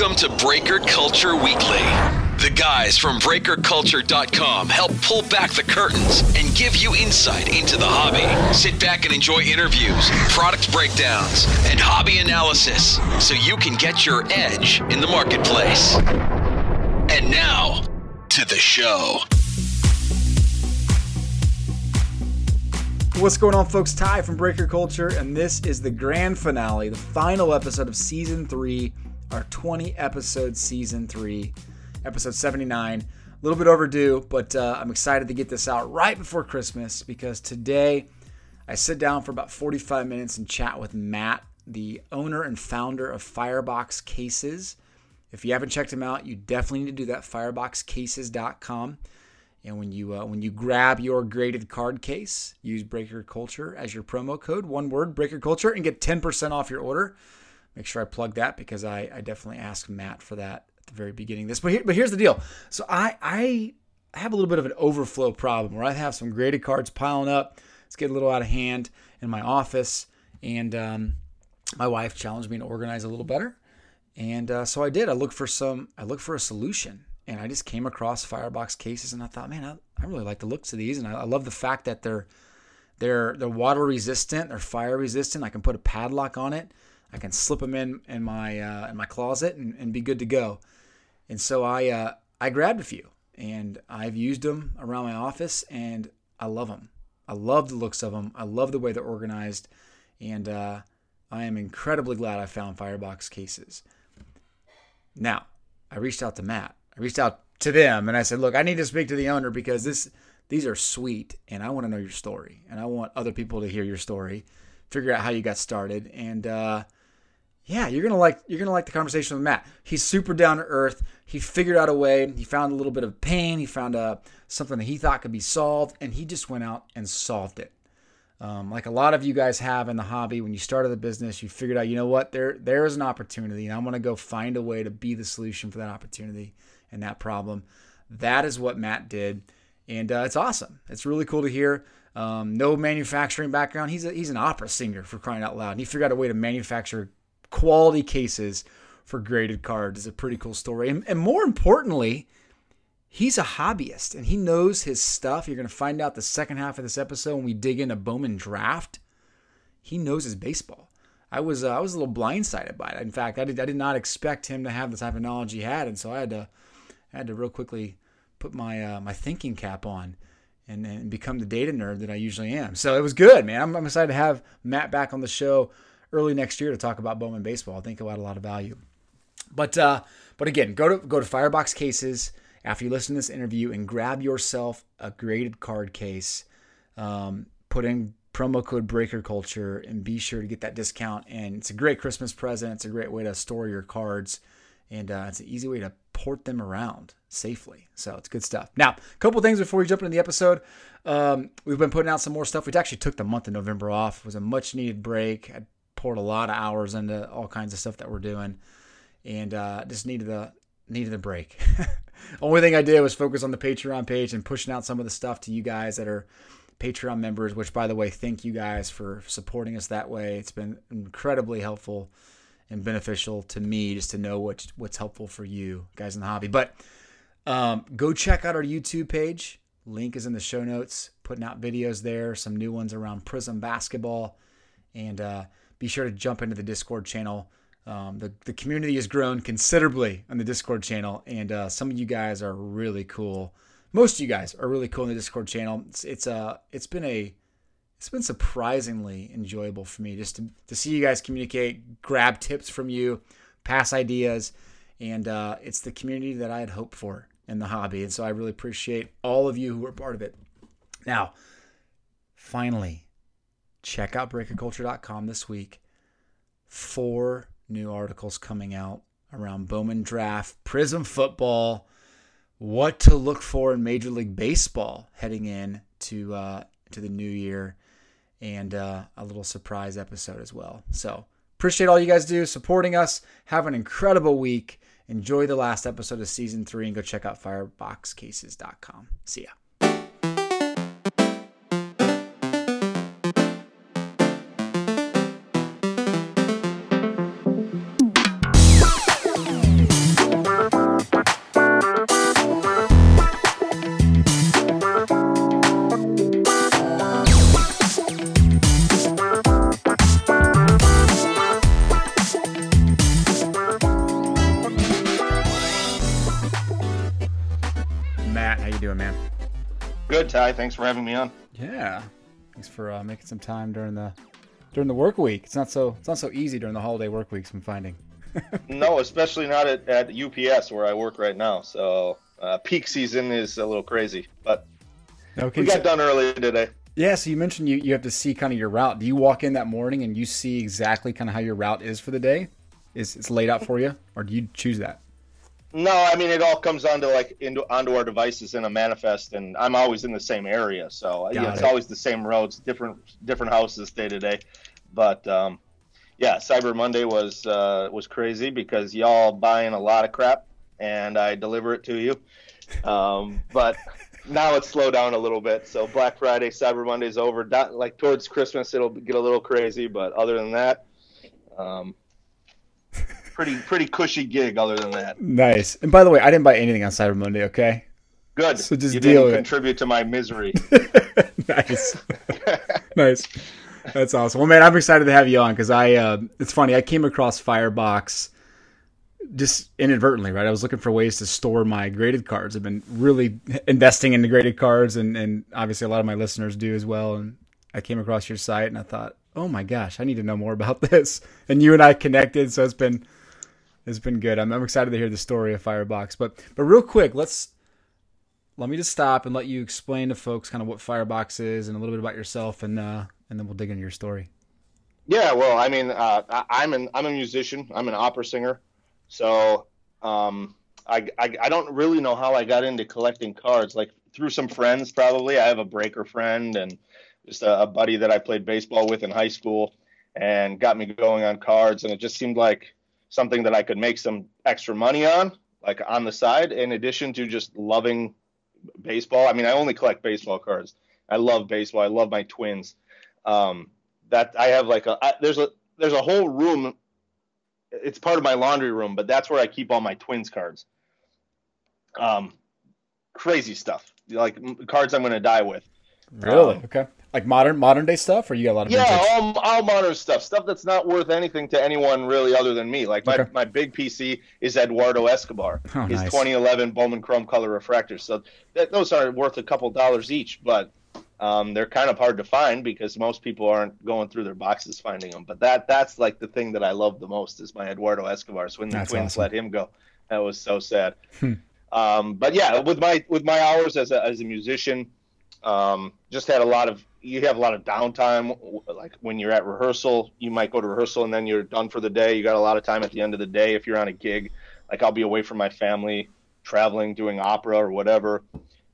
Welcome to Breaker Culture Weekly. The guys from BreakerCulture.com help pull back the curtains and give you insight into the hobby. Sit back and enjoy interviews, product breakdowns, and hobby analysis so you can get your edge in the marketplace. And now, to the show. What's going on, folks? Ty from Breaker Culture, and this is the grand finale, the final episode of season three, our 20 episode season three, episode 79. A little bit overdue, but uh, I'm excited to get this out right before Christmas because today I sit down for about 45 minutes and chat with Matt, the owner and founder of Firebox Cases. If you haven't checked him out, you definitely need to do that. Fireboxcases.com. And when you uh, when you grab your graded card case, use Breaker Culture as your promo code. One word, Breaker Culture, and get 10% off your order. Make sure I plug that because I, I definitely asked Matt for that at the very beginning of this. But here, but here's the deal. So I I have a little bit of an overflow problem where I have some graded cards piling up. It's getting a little out of hand in my office, and um, my wife challenged me to organize a little better. And uh, so I did. I looked for some. I looked for a solution and I just came across Firebox cases, and I thought, man, I, I really like the looks of these, and I, I, love the fact that they're they're they're water resistant, they're fire resistant. I can put a padlock on it. I can slip them in in my uh, in my closet and, and be good to go. And so I uh, I grabbed a few, and I've used them around my office, and I love them. I love the looks of them. I love the way they're organized, and uh, I am incredibly glad I found Firebox cases. Now, I reached out to Matt I reached out to them and I said, "Look, I need to speak to the owner because this these are sweet and I want to know your story and I want other people to hear your story, figure out how you got started and uh, yeah, you're gonna like you're gonna like the conversation with Matt. He's super down to earth. He figured out a way. He found a little bit of pain. He found a, something that he thought could be solved, and he just went out and solved it. Um, like a lot of you guys have in the hobby, when you started the business, you figured out, you know what, there there is an opportunity, and I'm gonna go find a way to be the solution for that opportunity and that problem. That is what Matt did, and uh, it's awesome. It's really cool to hear. Um, no manufacturing background. He's a, he's an opera singer for crying out loud. And he figured out a way to manufacture quality cases for graded cards. is a pretty cool story. And, and more importantly, he's a hobbyist and he knows his stuff. You're going to find out the second half of this episode when we dig into Bowman Draft. He knows his baseball. I was uh, I was a little blindsided by it. In fact, I did I did not expect him to have the type of knowledge he had, and so I had to I had to real quickly put my uh, my thinking cap on and, and become the data nerd that I usually am. So it was good, man. I'm, I'm excited to have Matt back on the show early next year to talk about Bowman baseball. I think he'll add a lot of value. But uh, but again, go to go to Firebox Cases after you listen to this interview and grab yourself a graded card case. Um, put in promo code Breaker Culture and be sure to get that discount. And it's a great Christmas present. It's a great way to store your cards, and uh, it's an easy way to port them around safely. So it's good stuff. Now, a couple things before we jump into the episode. Um, we've been putting out some more stuff. We actually took the month of November off. It was a much needed break. I poured a lot of hours into all kinds of stuff that we're doing, and uh, just needed a needed a break. Only thing I did was focus on the Patreon page and pushing out some of the stuff to you guys that are Patreon members. Which, by the way, thank you guys for supporting us that way. It's been incredibly helpful and beneficial to me just to know what's what's helpful for you guys in the hobby. But um, go check out our YouTube page. Link is in the show notes. Putting out videos there, some new ones around Prizm basketball, and uh, be sure to jump into the Discord channel. Um, the the community has grown considerably on the Discord channel, and uh, some of you guys are really cool. Most of you guys are really cool in the Discord channel. It's it's uh it's been a it's been surprisingly enjoyable for me just to, to see you guys communicate, grab tips from you, pass ideas, and uh, it's the community that I had hoped for in the hobby. And so I really appreciate all of you who are part of it. Now, finally, check out breakerculture.com this week. Four new articles coming out around Bowman Draft, Prizm Football, what to look for in Major League Baseball heading in to uh, to the new year, and uh, a little surprise episode as well. So appreciate all you guys do supporting us. Have an incredible week. Enjoy the last episode of season three and go check out fireboxcases.com. See ya. Ty. Thanks for having me on. Yeah, thanks for uh, making some time during the during the work week. It's not so it's not so easy during the holiday work weeks. I'm finding. no, especially not at, at UPS where I work right now. So uh, peak season is a little crazy, but okay, we got so, done early today. Yeah, so you mentioned you, you have to see kind of your route. Do you walk in that morning and you see exactly kind of how your route is for the day? Is it's laid out for you, or do you choose that? No, I mean it all comes onto like into onto our devices in a manifest, and I'm always in the same area, so yeah, it's always the same roads, different different houses day to day. But um, yeah, Cyber Monday was uh, was crazy because y'all buying a lot of crap, and I deliver it to you. Um, but now it's slowed down a little bit. So Black Friday, Cyber Monday's over. Not, like towards Christmas, it'll get a little crazy, but other than that, um, pretty pretty cushy gig. Other than that, nice. And by the way, I didn't buy anything on Cyber Monday. Okay. Good. So just you deal didn't contribute to my misery. nice. nice. That's awesome. Well, man, I'm excited to have you on because I. Uh, it's funny. I came across Firebox just inadvertently, right? I was looking for ways to store my graded cards. I've been really investing in the graded cards, and and obviously a lot of my listeners do as well. And I came across your site, and I thought, oh my gosh, I need to know more about this. And you and I connected, so it's been it's been good. I'm, I'm excited to hear the story of Firebox. But but real quick, let's let me just stop and let you explain to folks kind of what Firebox is and a little bit about yourself, and uh, and then we'll dig into your story. Yeah, well, I mean, uh, I'm an I'm a musician. I'm an opera singer. So um, I, I, I don't really know how I got into collecting cards. Like through some friends, probably. I have a breaker friend and just a, a buddy that I played baseball with in high school, and got me going on cards. And it just seemed like something that I could make some extra money on, like on the side, in addition to just loving baseball. I mean, I only collect baseball cards. I love baseball. I love my Twins. Um, that I have like a I, there's a there's a whole room it's part of my laundry room, but that's where I keep all my Twins cards. Um, crazy stuff, like cards I'm going to die with. Really? Um, okay. Like modern modern day stuff, or you got a lot of yeah, all, all, modern stuff, stuff that's not worth anything to anyone really other than me. Like my, okay. my big PC is Eduardo Escobar, oh, his nice. 2011 Bowman Chrome Color refractors. So that, those are worth a couple dollars each, but um, they're kind of hard to find because most people aren't going through their boxes finding them. But that that's like the thing that I love the most is my Eduardo Escobar. So when the that's Twins awesome. let him go, that was so sad. Hmm. um, but yeah, with my with my hours as a as a musician, um, just had a lot of you have a lot of downtime. Like when you're at rehearsal, you might go to rehearsal and then you're done for the day. You got a lot of time at the end of the day if you're on a gig. Like I'll be away from my family, traveling, doing opera or whatever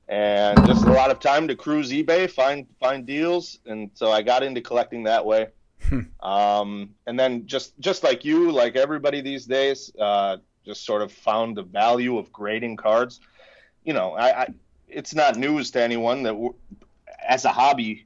and just a lot of time to cruise eBay, find find deals, and so I got into collecting that way. Hmm. um, and then just just like you, like everybody these days, uh, just sort of found the value of grading cards. You know, I, I it's not news to anyone that as a hobby,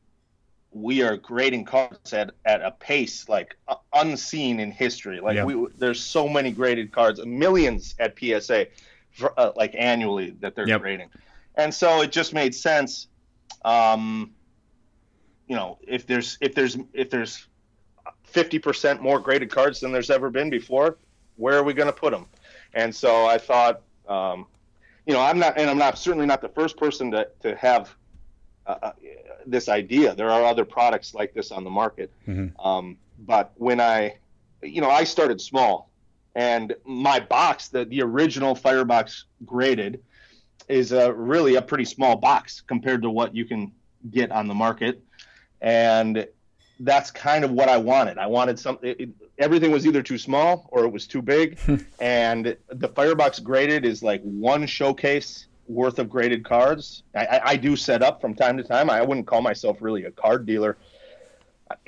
we are grading cards at, at a pace like uh, unseen in history. Like yeah. we, there's so many graded cards, millions at PSA, for, uh, like annually that they're yep. grading and so it just made sense. Um, you know, if there's if there's if there's 50% more graded cards than there's ever been before, where are we going to put them? And so I thought, um, you know, I'm not, and I'm not certainly not the first person to to have uh, uh, this idea. There are other products like this on the market, mm-hmm. um, but when I, you know, I started small, and my box, the the original Firebox graded, is a really a pretty small box compared to what you can get on the market, and that's kind of what I wanted. I wanted something. Everything was either too small or it was too big, and the Firebox graded is like one showcase worth of graded cards. I, I, do set up from time to time. I wouldn't call myself really a card dealer.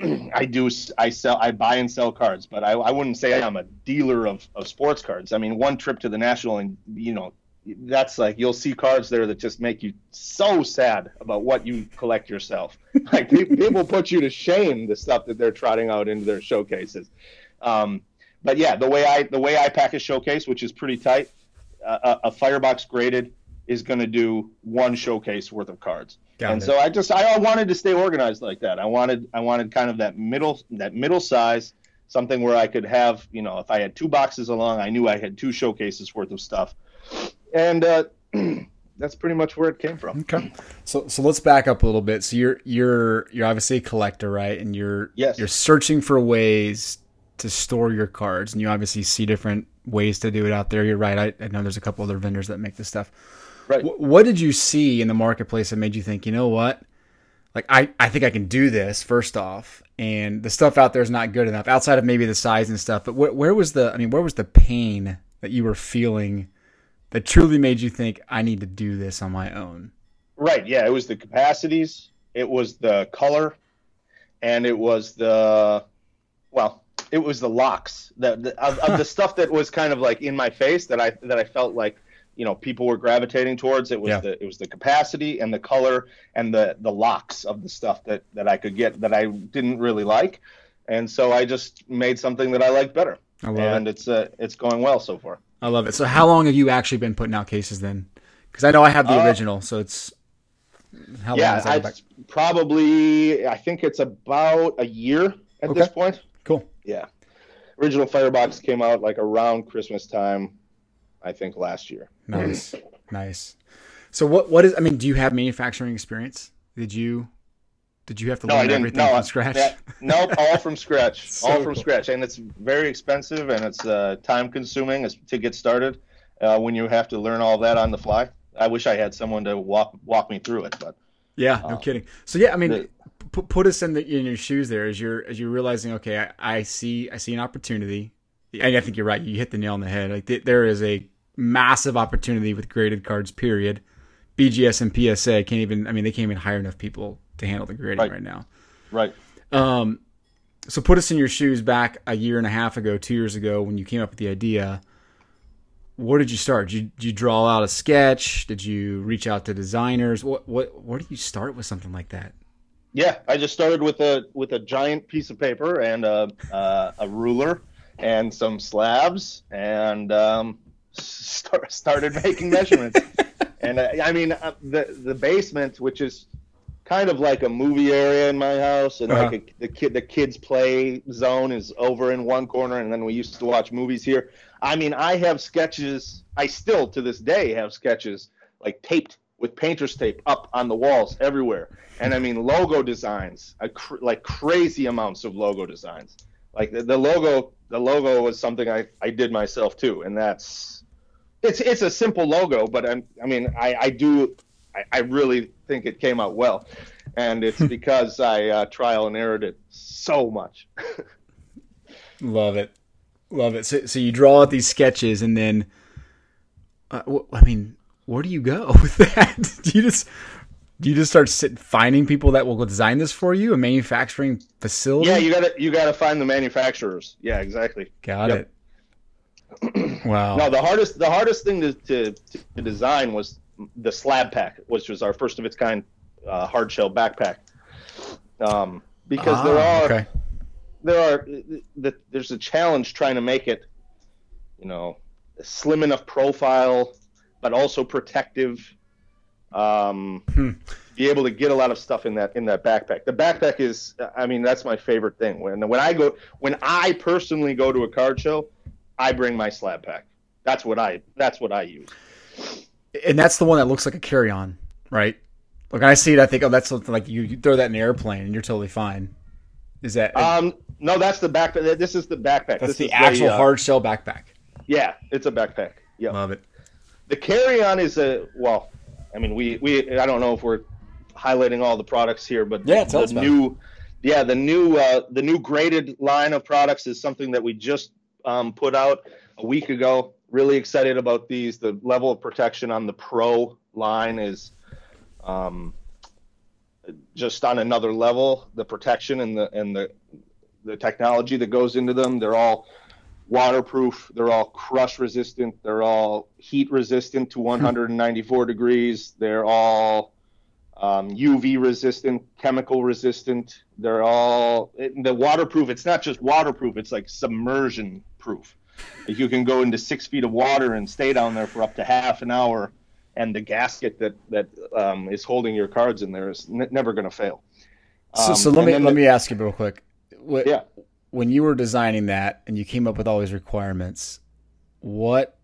I do I sell I buy and sell cards, but I, I wouldn't say I'm a dealer of, of sports cards. I mean, one trip to the national and you know that's like you'll see cards there that just make you so sad about what you collect yourself. like people put you to shame the stuff that they're trotting out into their showcases. Um, but yeah, the way I the way I pack a showcase, which is pretty tight, uh, a, a firebox graded is going to do one showcase worth of cards. Got and it. so I just I wanted to stay organized like that. I wanted I wanted kind of that middle that middle size, something where I could have you know if I had two boxes along, I knew I had two showcases worth of stuff and uh, that's pretty much where it came from. Okay. So so let's back up a little bit. So you're you're you're obviously a collector, right? And you're yes. you're searching for ways to store your cards, and you obviously see different ways to do it out there. You're right. I, I know there's a couple other vendors that make this stuff. Right. W- what did you see in the marketplace that made you think, you know what? Like I, I think I can do this first off, and the stuff out there is not good enough outside of maybe the size and stuff. But wh- where was the? I mean, where was the pain that you were feeling that truly made you think I need to do this on my own? Right. Yeah. It was the capacities. It was the color, and it was the, well, it was the locks that the, of, of the stuff that was kind of like in my face that I that I felt like you know people were gravitating towards. It was yeah. the it was the capacity and the color and the the locks of the stuff that that I could get that I didn't really like, and so I just made something that I liked better. I love and it. it's uh, it's going well so far. I love it. So how long have you actually been putting out cases then? Because I know I have the uh, original, so it's how yeah, long is that probably I think it's about a year at okay. this point. Cool. Yeah. Original Firebox came out like around Christmas time, I think last year. Nice. nice. So what what is I mean, do you have manufacturing experience? Did you did you have to no, learn everything no, from scratch? Yeah, nope, all from scratch. so all from cool. scratch. And it's very expensive and it's uh, time consuming to get started uh, when you have to learn all that on the fly. I wish I had someone to walk walk me through it, but yeah, no uh, kidding. So yeah, I mean, the, put, put us in the in your shoes there as you're as you're realizing okay I, I see I see an opportunity and I think you're right you hit the nail on the head like th- there is a massive opportunity with graded cards period BGS and PSA can't even I mean they can't even hire enough people to handle the grading right, right now right um so put us in your shoes back a year and a half ago two years ago when you came up with the idea where did you start? Did you, did you, draw out a sketch? Did you reach out to designers? What what where do you start with something like that? Yeah, I just started with a with a giant piece of paper and a uh, a ruler and some slabs and um, start, started making measurements. and uh, I mean uh, the the basement, which is kind of like a movie area in my house, and uh-huh. like a, the kid the kids play zone is over in one corner, and then we used to watch movies here. I mean, I have sketches. I still to this day have sketches like taped with painter's tape up on the walls everywhere. And I mean, logo designs, cr- like crazy amounts of logo designs. Like the, the, logo, the logo was something I, I did myself too, and that's it's it's a simple logo, but I'm, I mean, I, I do I, I really think it came out well, and it's because I uh, trial and errored it so much. Love it, love it. So so you draw out these sketches, and then uh, I mean, where do you go with that? do you just do you just start sit, finding people that will design this for you, a manufacturing facility? Yeah, you got to you got to find the manufacturers. Yeah, exactly. Got yep. it. wow. No, the hardest the hardest thing to, to, to design was the slab pack, which was our first of its kind uh, hard shell backpack. Um, because ah, there are okay. there are the, there's a challenge trying to make it, you know, slim enough profile but also protective. Um, hmm. Be able to get a lot of stuff in that in that backpack. The backpack is, I mean, that's my favorite thing. When when I go, when I personally go to a card show, I bring my slab pack. That's what I that's what I use. And that's the one that looks like a carry on, right? Like I see it, I think, oh, that's something like you, you throw that in an airplane and you're totally fine. Is that? Um, no, that's the backpack. This is the backpack. That's this the actual the, uh, hard shell backpack. Yeah, it's a backpack. Yeah, love it the carry-on is a well. I mean, we we I don't know if we're highlighting all the products here, but yeah, the, the new, yeah, the new uh, the new graded line of products is something that we just um, put out a week ago. Really excited about these. The level of protection on the Pro line is um, just on another level. The protection and the and the the technology that goes into them. They're all waterproof. They're all crush resistant. They're all heat resistant to 194 degrees. They're all um, UV resistant, chemical resistant. They're all the waterproof. It's not just waterproof. It's like submersion proof. You can go into six feet of water and stay down there for up to half an hour, and the gasket that that um, is holding your cards in there is n- never going to fail. Um, so, so let me let the, me ask you real quick. What, yeah when you were designing that and you came up with all these requirements, what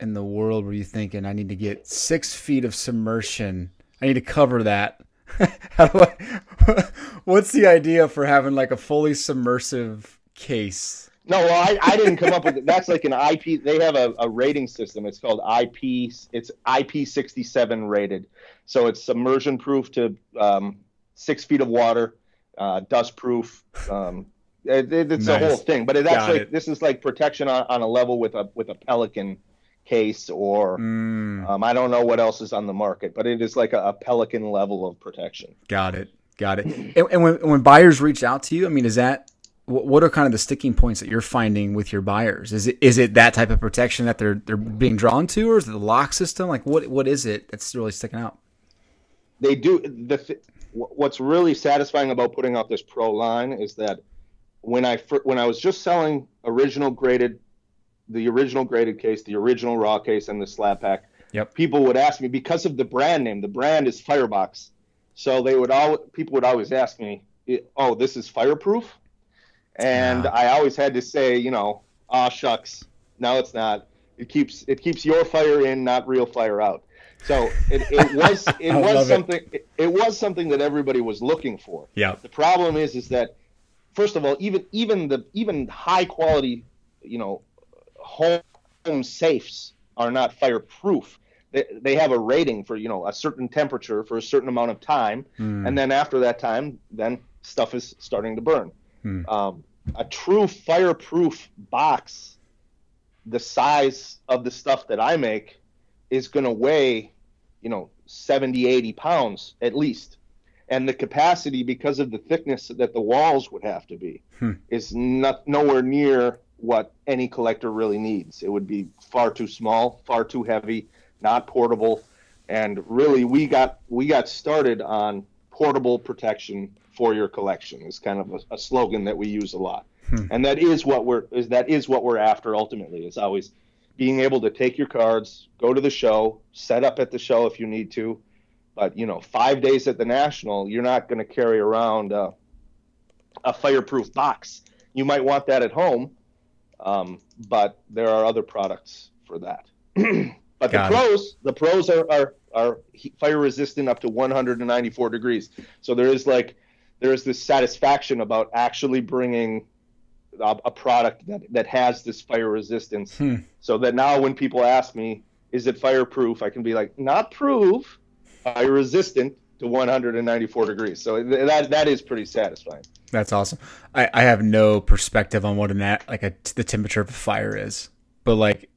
in the world were you thinking? I need to get six feet of submersion. I need to cover that. How do I, what's the idea for having like a fully submersive case? No, well, I, I didn't come up with it. That's like an IP. They have a, a rating system. It's called IP. It's IP67 rated. So it's submersion proof to um, six feet of water, uh, dust proof. Um, it, it's nice. a whole thing. But it actually it. this is like protection on, on a level with a with a Pelican case or mm. um, I don't know what else is on the market, but it is like a, a Pelican level of protection. Got it. Got it. And, and, when when buyers reach out to you, I mean, is that what are kind of the sticking points that you're finding with your buyers? Is it is it that type of protection that they're they're being drawn to, or is it the lock system? Like what what is it that's really sticking out? They do the what's really satisfying about putting out this pro line is that when I when I was just selling original graded the original graded case, the original raw case, and the slab pack. Yep. People would ask me because of the brand name. The brand is Firebox, so they would all people would always ask me, "Oh, this is fireproof," and I always had to say, you know, "Ah, shucks, no, it's not. It keeps it keeps your fire in, not real fire out." So it, it was it was something it. it was something that everybody was looking for. Yeah. The problem is is that first of all, even even the even high quality, you know, home safes are not fireproof. They, they have a rating for you know a certain temperature for a certain amount of time, mm. and then after that time, then stuff is starting to burn. Mm. Um, a true fireproof box, the size of the stuff that I make, is going to weigh, you know, 70, 80 pounds at least. And the capacity, because of the thickness that the walls would have to be, hmm. is not nowhere near what any collector really needs. It would be far too small, far too heavy, not portable, and really we got we got started on portable protection for your collection. Is kind of a, a slogan that we use a lot, hmm. and that is what we're is that is what we're after ultimately. Is always being able to take your cards, go to the show, set up at the show if you need to, but you know, five days at the national, you're not going to carry around a, a fireproof box. You might want that at home, um, but there are other products for that. but Got the pros, it. the pros are, are are fire resistant up to 194 degrees. So there is like there is this satisfaction about actually bringing a, a product that that has this fire resistance. Hmm. So that now when people ask me, is it fireproof? I can be like, not proof, resistant to 194 degrees. So that that is pretty satisfying. That's awesome. I, I have no perspective on what an like a, the temperature of a fire is, but like,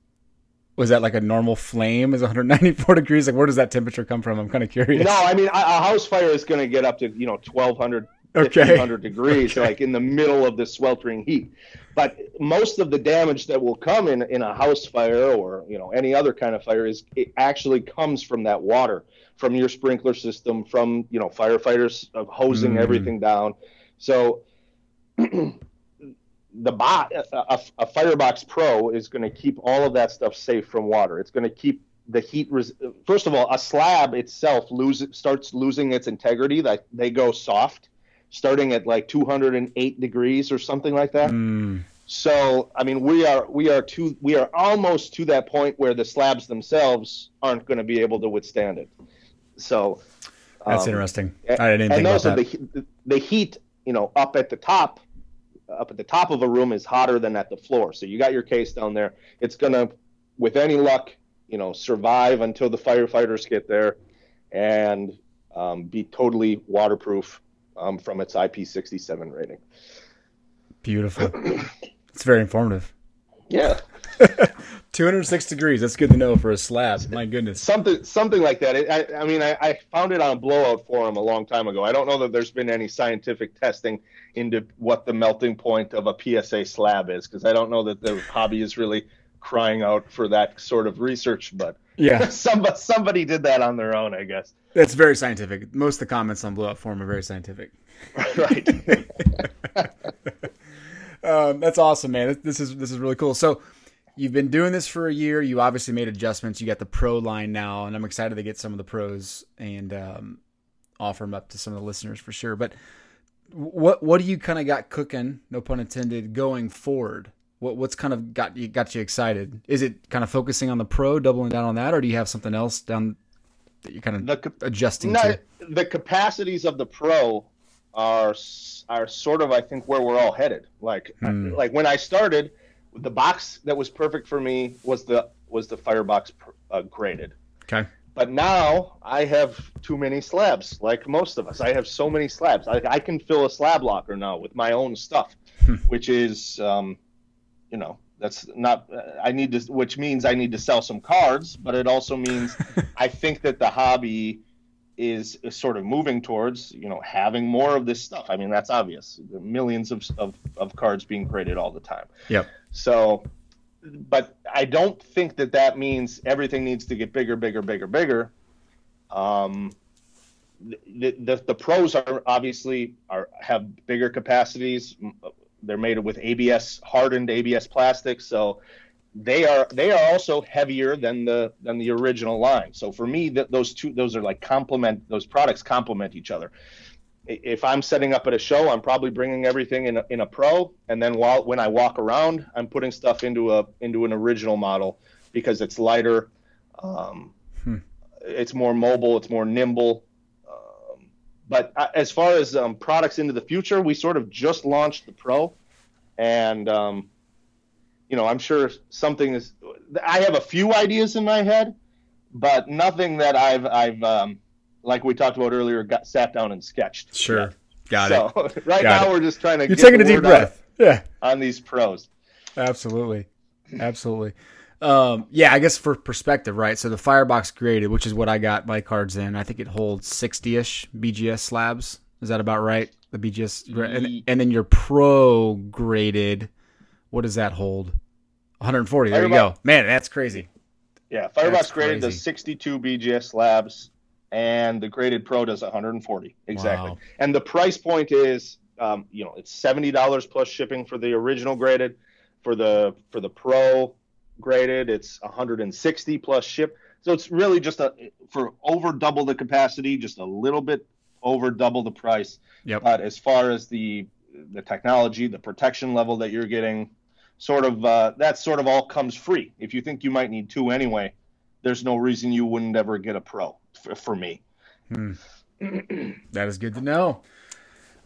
was that like a normal flame is 194 degrees? Like, where does that temperature come from? I'm kind of curious. No, I mean a, a house fire is going to get up to you know 1200 1500 okay. degrees, okay. like in the middle of the sweltering heat. But most of the damage that will come in in a house fire or you know any other kind of fire is it actually comes from that water, from your sprinkler system, from you know firefighters hosing mm. everything down. So the bot, a, a Firebox Pro is going to keep all of that stuff safe from water. It's going to keep the heat. Res- First of all, a slab itself lose starts losing its integrity. That they go soft, starting at like 208 degrees or something like that. Mm. So I mean, we are we are to we are almost to that point where the slabs themselves aren't going to be able to withstand it. So that's um, interesting. I didn't think about that. The, the heat you know, up at the top, up at the top of a room is hotter than at the floor. So you got your case down there. It's gonna, with any luck, you know, survive until the firefighters get there, and um, be totally waterproof um, from its IP67 rating. Beautiful. it's very informative. Yeah. 206 degrees. That's good to know for a slab. My goodness. Something something like that. I, I mean, I, I, found it on a blowout forum a long time ago. I don't know that there's been any scientific testing into what the melting point of a PSA slab is because I don't know that the hobby is really crying out for that sort of research. But yeah, somebody somebody did that on their own, I guess. That's very scientific. Most of the comments on blowout forum are very scientific. right. um, that's awesome, man. This is this is really cool. So you've been doing this for a year. You obviously made adjustments. You got the pro line now, and I'm excited to get some of the pros and um, offer them up to some of the listeners for sure. But what what do you kind of got cooking? No pun intended. Going forward What what's kind of got you got you excited? Is it kind of focusing on the pro, doubling down on that, or do you have something else down that you're kind of the, adjusting no, to? The capacities of the pro are are sort of I think where we're all headed. Like hmm. like when I started, the box that was perfect for me was the was the firebox uh, graded. Okay. But now I have too many slabs, like most of us. I have so many slabs. I, I can fill a slab locker now with my own stuff, hmm. which is, um, you know, that's not. I need to, which means I need to sell some cards, but it also means I think that the hobby is, sort of moving towards, you know, having more of this stuff. I mean, that's obvious. Millions of, of, of cards being created all the time. Yep. So but I don't think that that means everything needs to get bigger, bigger, bigger, bigger. Um, the, the, the pros are obviously are have bigger capacities. They're made with ABS hardened ABS plastic, so they are they are also heavier than the than the original line. So for me, that those two those are like complement those products complement each other if I'm setting up at a show, I'm probably bringing everything in a, in a pro, and then while when I walk around, I'm putting stuff into a into an original model because it's lighter, um, hmm. it's more mobile, it's more nimble. Um, but uh, as far as um, products into the future, we sort of just launched the pro, and um, you know I'm sure something is. I have a few ideas in my head, but nothing that I've I've um, like we talked about earlier, got sat down and sketched. Sure, got it. so, it. right got now, it. we're just trying to. You're taking a deep breath. Yeah, on these pros. Absolutely, absolutely. Um, yeah, I guess for perspective, right? So the Firebox graded, which is what I got my cards in, I think it holds 60 ish BGS slabs. Is that about right? The BGS, and, and then your Pro graded, what does that hold? 140. There Firebox, you go. Man, that's crazy. Yeah, Firebox graded the 62 BGS slabs and the graded pro does 140 exactly. Wow. And the price point is, um, you know, it's seventy dollars plus shipping for the original graded. For the for the pro graded, it's 160 plus ship. So it's really just a for over double the capacity, just a little bit over double the price. Yep. But as far as the the technology, the protection level that you're getting, sort of uh, that sort of all comes free. If you think you might need two anyway, there's no reason you wouldn't ever get a pro for, for me. Hmm. that is good to know.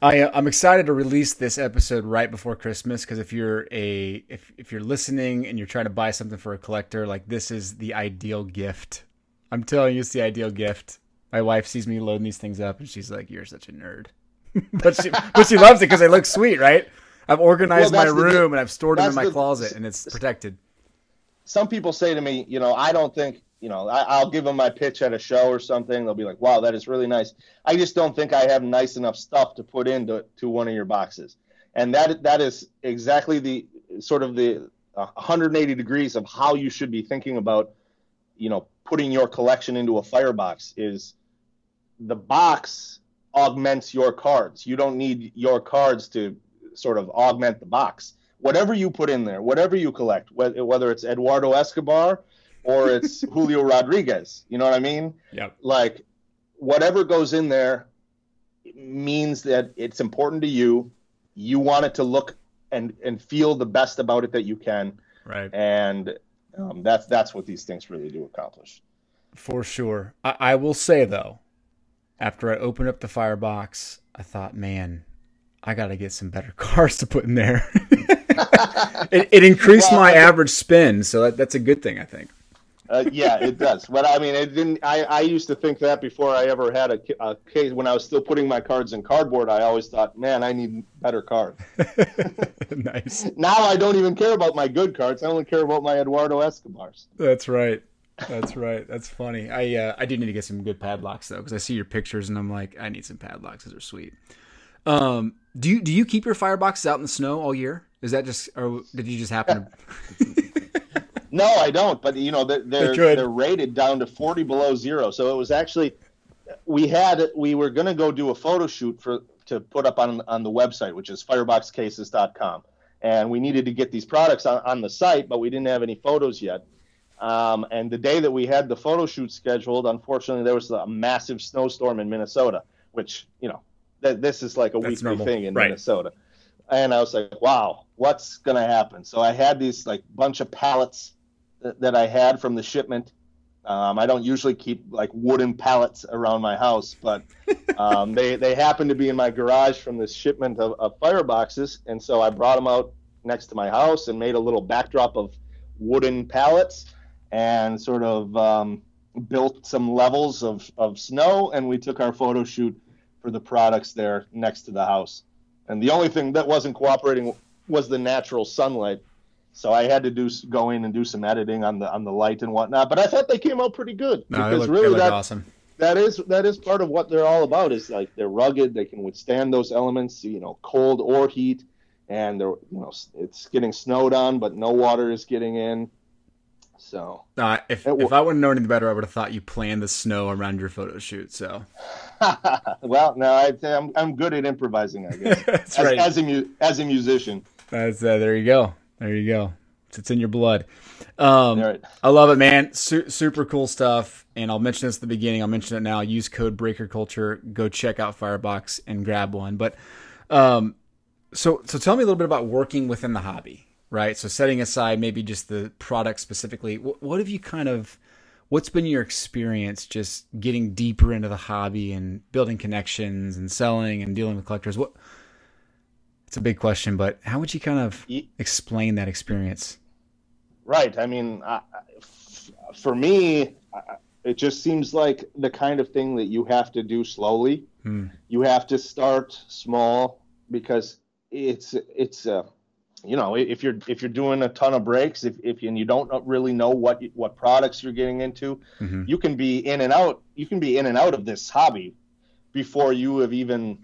I, uh, I'm excited to release this episode right before Christmas because if you're a if if you're listening and you're trying to buy something for a collector, like this is the ideal gift. I'm telling you, it's the ideal gift. My wife sees me loading these things up and she's like, "You're such a nerd," but she but she loves it because they look sweet, right? I've organized well, my room the, and I've stored them in my the, closet and it's protected. Some people say to me, you know, I don't think you know, I, will give them my pitch at a show or something. They'll be like, "Wow, that is really nice." I just don't think I have nice enough stuff to put into to one of your boxes, and that that is exactly the sort of the uh, 180 degrees of how you should be thinking about, you know, putting your collection into a firebox. Is the box augments your cards. You don't need your cards to sort of augment the box. Whatever you put in there, whatever you collect, whether it's Eduardo Escobar or it's Julio Rodriguez. You know what I mean? Yep. Like whatever goes in there means that it's important to you. You want it to look and and feel the best about it that you can. Right. And um, that's that's what these things really do accomplish. For sure. I, I will say though, after I opened up the firebox, I thought, man, I got to get some better cars to put in there. it, it, increased well, my average spin, so that, that's a good thing, I think. Uh, yeah, it does. But I mean, it didn't. I, I used to think that before I ever had a, a, case. When I was still putting my cards in cardboard, I always thought, man, I need better cards. nice. Now I don't even care about my good cards. I only care about my Eduardo Escobars. That's right. That's right. That's funny. I uh, I do need to get some good padlocks though, because I see your pictures and I'm like, I need some padlocks. Those are sweet. Um, do you do you keep your fireboxes out in the snow all year? Is that just, or did you just happen to? No, I don't. But you know, they're they're, they're rated down to 40 below zero. So it was actually we had we were going to go do a photo shoot for to put up on on the website, which is fireboxcases.com, and we needed to get these products on, on the site, but we didn't have any photos yet. Um, and the day that we had the photo shoot scheduled, unfortunately, there was a massive snowstorm in Minnesota, which you know th- this is like a That's weekly normal. thing in right. Minnesota. And I was like, wow, what's going to happen. So I had these like bunch of pallets that, that I had from the shipment. Um, I don't usually keep like wooden pallets around my house, but um, they they happened to be in my garage from this shipment of, of fireboxes, and so I brought them out next to my house and made a little backdrop of wooden pallets and sort of um, built some levels of, of snow, and we took our photo shoot for the products there next to the house. And the only thing that wasn't cooperating was the natural sunlight. So I had to do go in and do some editing on the on the light and whatnot. But I thought they came out pretty good no, because look, really that, awesome. That is that is part of what they're all about. Is like they're rugged. They can withstand those elements, you know, cold or heat. And they're you know it's getting snowed on, but no water is getting in. So uh, if if I wouldn't known any better, I would have thought you planned the snow around your photo shoot. So well, no, I, am I'm, I'm good at improvising. I guess That's as, right. as a as a musician. That's uh, there you go. There you go. It's in your blood. Um, right. I love it, man. Su- super cool stuff. And I'll mention this at the beginning. I'll mention it now. Use code Breaker Culture. Go check out Firebox and grab one. But um, so so tell me a little bit about working within the hobby right? So setting aside maybe just the product specifically, what, what have you kind of what's been your experience just getting deeper into the hobby and building connections and selling and dealing with collectors? What it's a big question, but how would you kind of explain that experience? Right. I mean, for me, it just seems like the kind of thing that you have to do slowly. Hmm. You have to start small because it's it's a you know if you're if you're doing a ton of breaks if, if you, and you don't really know what what products you're getting into mm-hmm. you can be in and out you can be in and out of this hobby before you have even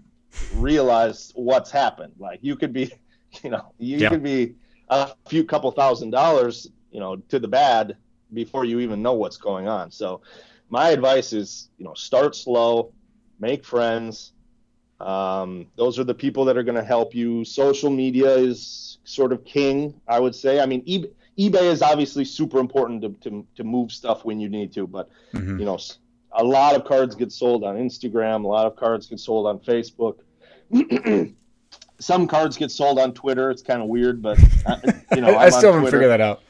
realized what's happened like you could be you know you yeah. could be a few couple thousand dollars you know to the bad before you even know what's going on so my advice is you know start slow make friends um, those are the people that are going to help you social media is sort of king, I would say. I mean, eBay, eBay is obviously super important to, to, to move stuff when you need to, but mm-hmm. you know, a lot of cards get sold on Instagram. A lot of cards get sold on Facebook. Some cards get sold on Twitter. It's kind of weird, but uh, you know, I still haven't figured that out.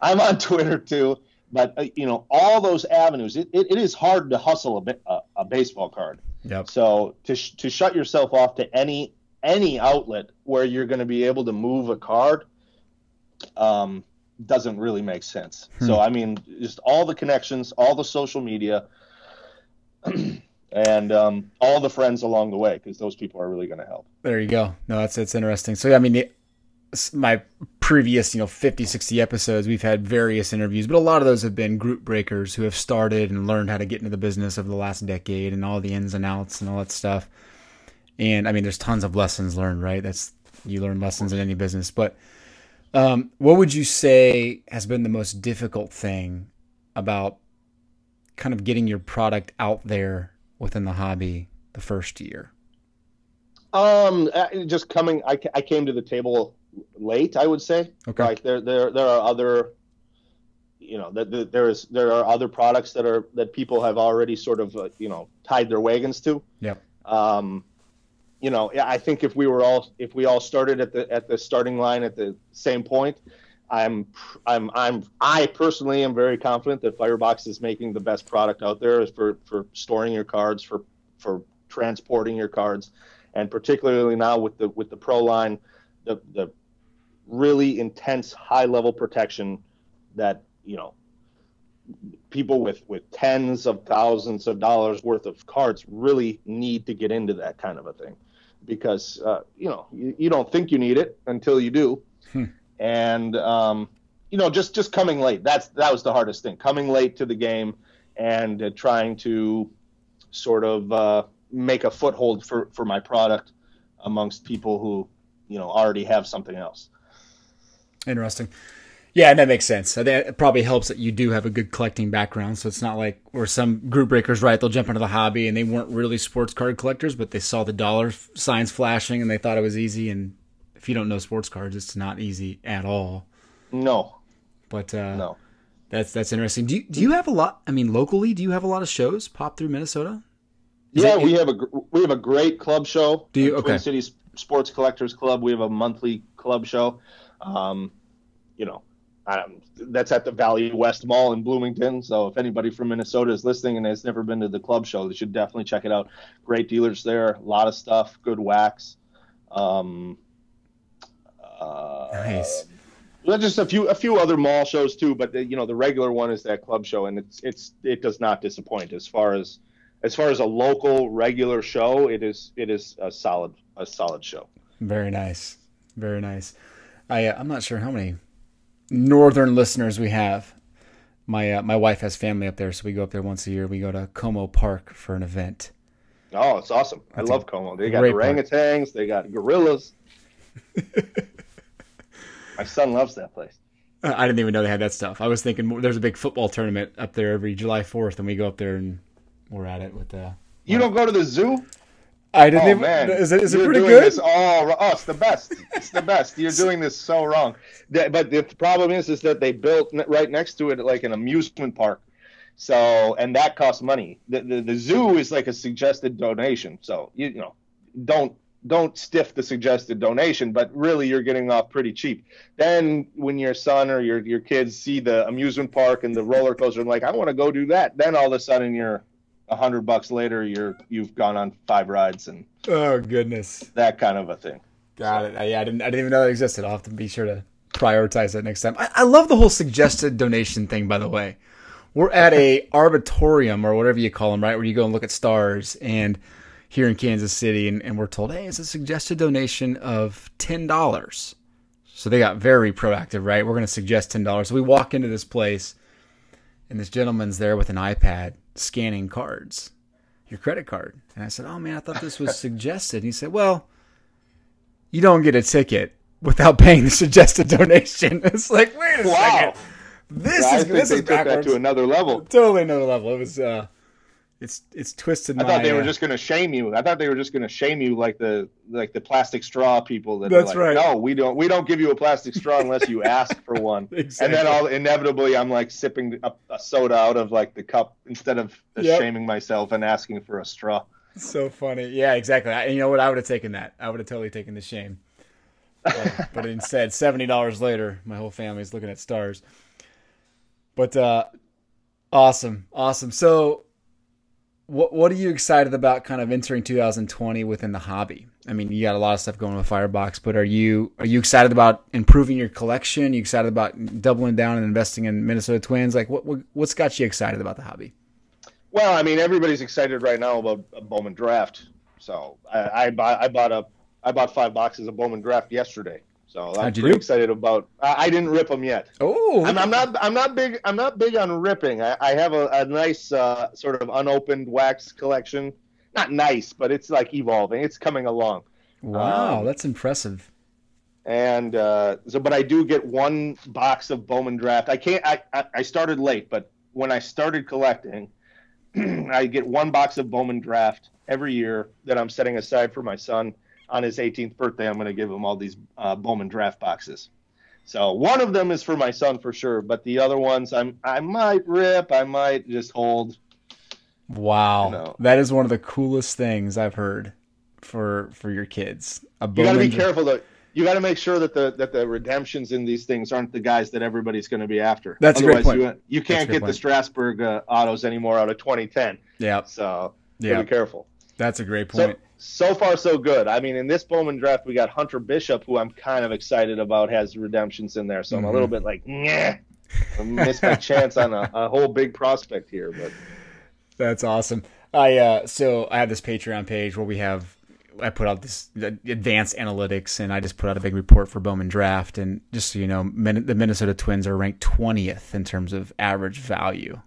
I'm on Twitter too, but uh, you know, all those avenues. It, it, it is hard to hustle a, a, a baseball card. Yep. So to sh- to shut yourself off to any any outlet where you're going to be able to move a card um, doesn't really make sense. Hmm. So I mean, just all the connections, all the social media, and um, all the friends along the way, because those people are really going to help. There you go. No, that's that's interesting. So I mean, the, my previous you know 50 60 episodes we've had various interviews but a lot of those have been group breakers who have started and learned how to get into the business over the last decade and all the ins and outs and all that stuff and I mean, there's tons of lessons learned, right? That's you learn lessons in any business. But um, what would you say has been the most difficult thing about kind of getting your product out there within the hobby the first year? Um, uh, just coming. I, I came to the table late. I would say. Okay. Like there there there are other. You know that the, there is there are other products that are that people have already sort of uh, you know tied their wagons to. Yeah. Um, you know, I think if we were all if we all started at the at the starting line at the same point, I'm I'm I'm I personally am very confident that Firebox is making the best product out there for for storing your cards for for transporting your cards, and particularly now with the with the Pro line, the the really intense high level protection that you know people with with tens of thousands of dollars worth of cards really need to get into that kind of a thing. Because uh, you know you, you, don't think you need it until you do, hmm. And um, you know just just coming late. That's that was the hardest thing. Coming late to the game and uh, trying to sort of uh, make a foothold for for my product amongst people who you know already have something else. Interesting. Yeah, and that makes sense. It probably helps that you do have a good collecting background, so it's not like where some group breakers, right? They'll jump into the hobby and they weren't really sports card collectors, but they saw the dollar signs flashing and they thought it was easy. And if you don't know sports cards, it's not easy at all. No, but uh, no, that's that's interesting. Do you, do you have a lot? I mean, locally, do you have a lot of shows pop through Minnesota? Is yeah, we have a we have a great club show. Do you? Okay. Twin Cities Sports Collectors Club. We have a monthly club show. Um, you know, um, that's at the Valley West Mall in Bloomington. So if anybody from Minnesota is listening and has never been to the club show, they should definitely check it out. Great dealers there, a lot of stuff, good wax. Um, nice. Well, just a few a few other mall shows too, but the, you know the regular one is that club show, and it's it's it does not disappoint as far as as far as a local regular show. It is it is a solid a solid show. Very nice, very nice. I uh, I'm not sure how many northern listeners we have. My uh, my wife has family up there, so we go up there once a year. We go to Como Park for an event. Oh, it's awesome! That's I love Como. They got orangutans, park. they got gorillas. My son loves that place. I didn't even know they had that stuff. I was thinking there's a big football tournament up there every July 4th, and we go up there and we're at it with the. You don't go to the zoo? I didn't oh, even. Man. Is it, is it pretty good? all, oh, it's the best. It's the best. You're doing this so wrong. But the problem is, is that they built right next to it like an amusement park. So, and that costs money. The, the, the zoo is like a suggested donation. So, you, you know, don't don't stiff the suggested donation, but really you're getting off pretty cheap. Then when your son or your your kids see the amusement park and the roller coaster and like I want to go do that, then all of a sudden you're a hundred bucks later you're you've gone on five rides and oh goodness that kind of a thing. Got it. Yeah, I didn't I didn't even know that existed. I'll have to be sure to prioritize that next time. I, I love the whole suggested donation thing. By the way, we're at a arbitorium or whatever you call them, right? Where you go and look at stars and here in Kansas City, and, and we're told, hey, it's a suggested donation of ten dollars. So they got very proactive, right? We're going to suggest ten dollars. So we walk into this place, and this gentleman's there with an iPad scanning cards, your credit card. And I said, oh man, I thought this was suggested. And he said, well, you don't get a ticket without paying the suggested donation. It's like, wait a wow. second. This yeah, is this is backwards. to another level. Totally another level. It was uh it's it's twisted. I thought they were uh, just going to shame you. I thought they were just going to shame you like the like the plastic straw people. That That's like, right. No, we don't. We don't give you a plastic straw unless you ask for one. exactly. And then I'll inevitably I'm like sipping a, a, soda out of like the cup instead of yep. shaming myself and asking for a straw. So funny. Yeah, exactly. I, you know what? I would have taken that. I would have totally taken the shame. But, but instead, seventy dollars later, my whole family's looking at stars. But uh, awesome, awesome. So what what are you excited about kind of entering 2020 within the hobby? I mean, you got a lot of stuff going with Firebox, but are you are you excited about improving your collection? Are you excited about doubling down and investing in Minnesota Twins? Like, what, what what's got you excited about the hobby? Well, I mean, everybody's excited right now about a Bowman draft. So I, I I bought a I bought five boxes of Bowman draft yesterday. So I'm pretty do? excited about. I, I, didn't rip them yet. Oh, I'm, I'm, not. I'm not big. I'm not big on ripping. I, I have a, a nice uh, sort of unopened wax collection. Not nice, but it's like evolving. It's coming along. Wow, um, that's impressive. And uh, so, but I do get one box of Bowman draft. I can't. I, I, I started late, but when I started collecting, I get one box of Bowman draft every year that I'm setting aside for my son on his 18th birthday, I'm going to give him all these uh, Bowman draft boxes. So one of them is for my son for sure, but the other ones I'm I might rip, I might just hold. Wow, you know. that is one of the coolest things I've heard for for your kids. A you got to be careful though. You got to make sure that the that the redemptions in these things aren't the guys that everybody's going to be after. That's Otherwise, a great point. You, you can't get point. the Strasburg uh, autos anymore out of 2010. Yeah. So yeah. be careful. That's a great point. So, so far so good. I mean, in this Bowman draft, we got Hunter Bishop, who I'm kind of excited about, has redemptions in there. So mm-hmm. I'm a little mm-hmm. bit like, yeah, missed my chance on a, a, whole big prospect here. But that's awesome. I uh, so I have this Patreon page where we have I put out this advanced analytics, and I just put out a big report for Bowman Draft. And just so you know, the Minnesota Twins are ranked 20th in terms of average value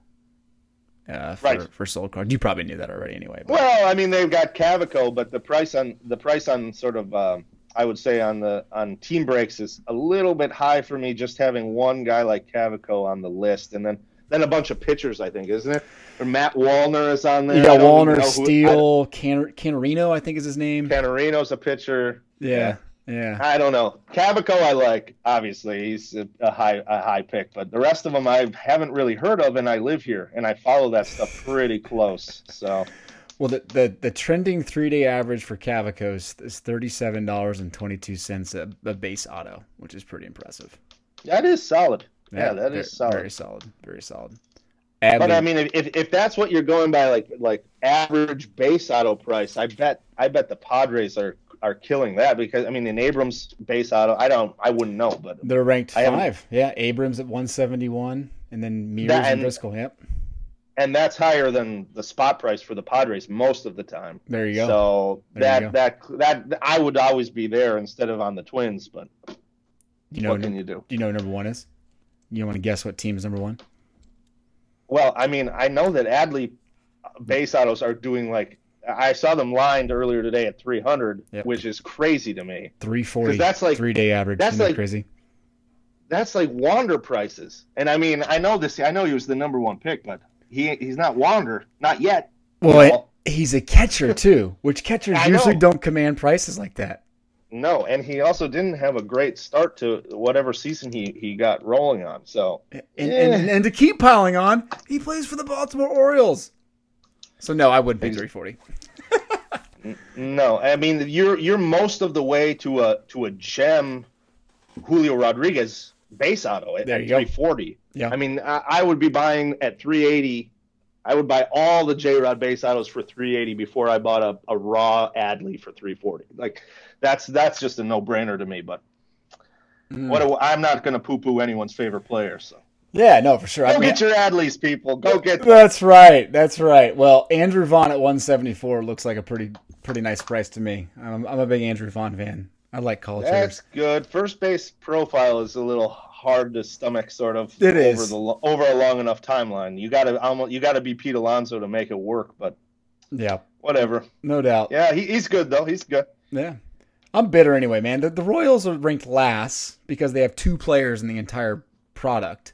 uh, for, right. for sold cards. You probably knew that already anyway. But. Well, I mean, they've got Cavaco, but the price on the price on sort of uh, I would say on the on team breaks is a little bit high for me. Just having one guy like Cavaco on the list, and then then a bunch of pitchers, I think, isn't it? Or Matt Wallner is on there. You got Wallner, Steele, Can- Canterino, I think is his name. Canterino's a pitcher. Yeah. yeah. Yeah, I don't know. Cavaco, I like. Obviously, he's a, a, high a high pick, but the rest of them I haven't really heard of, and I live here and I follow that stuff pretty close. So, Well, the the, the trending three day average for Cavacos is thirty seven dollars and twenty two cents a, a base auto, which is pretty impressive. That is solid. Yeah, yeah that very, is solid. Very solid. Very solid. Adley. But I mean, if, if that's what you're going by, like like average base auto price, I bet I bet the Padres are are killing that because I mean, in Abrams base auto, I don't, I wouldn't know, but they're ranked five. Yeah, Abrams at 171, and then Mears that, and, and Driscoll. Yep. And that's higher than the spot price for the Padres most of the time. There you go. So there that that that I would always be there instead of on the Twins, but you know, what can you do? Do you know number one is? You want to guess what team is number one? Well, I mean, I know that Adley uh, base autos are doing like I saw them lined earlier today at 300, yep. which is crazy to me. 340. That's like three day average. That's like crazy. That's like Wander prices. And I mean, I know this. I know he was the number one pick, but he he's not Wander, not yet. Well, he's a catcher too, which catchers usually don't command prices like that. No, and he also didn't have a great start to whatever season he, he got rolling on. So and, and, and, and to keep piling on, he plays for the Baltimore Orioles. So no, I wouldn't pay 340. no, I mean you're you're most of the way to a to a gem Julio Rodriguez base auto at, at 340. Yeah. I mean I, I, would be buying at 380. I would buy all the J Rod base autos for 380 before I bought a, a raw Adley for 340. Like that's that's just a no brainer to me. But mm. what i I'm not going to poo poo anyone's favorite player. So yeah, no, for sure. Go I mean, get your Adleys, people. Go get. Them. That's right. That's right. Well, Andrew Vaughn at 174 looks like a pretty pretty nice price to me. I'm, I'm a big Andrew Vaughn fan. I like college. That's good. First base profile is a little hard to stomach, sort of. It over is. the over a long enough timeline. You got to almost you got to be Pete Alonso to make it work, but. Yeah. Whatever. No doubt. Yeah, he, he's good though. He's good. Yeah. I'm bitter anyway, man. The, the Royals are ranked last because they have two players in the entire product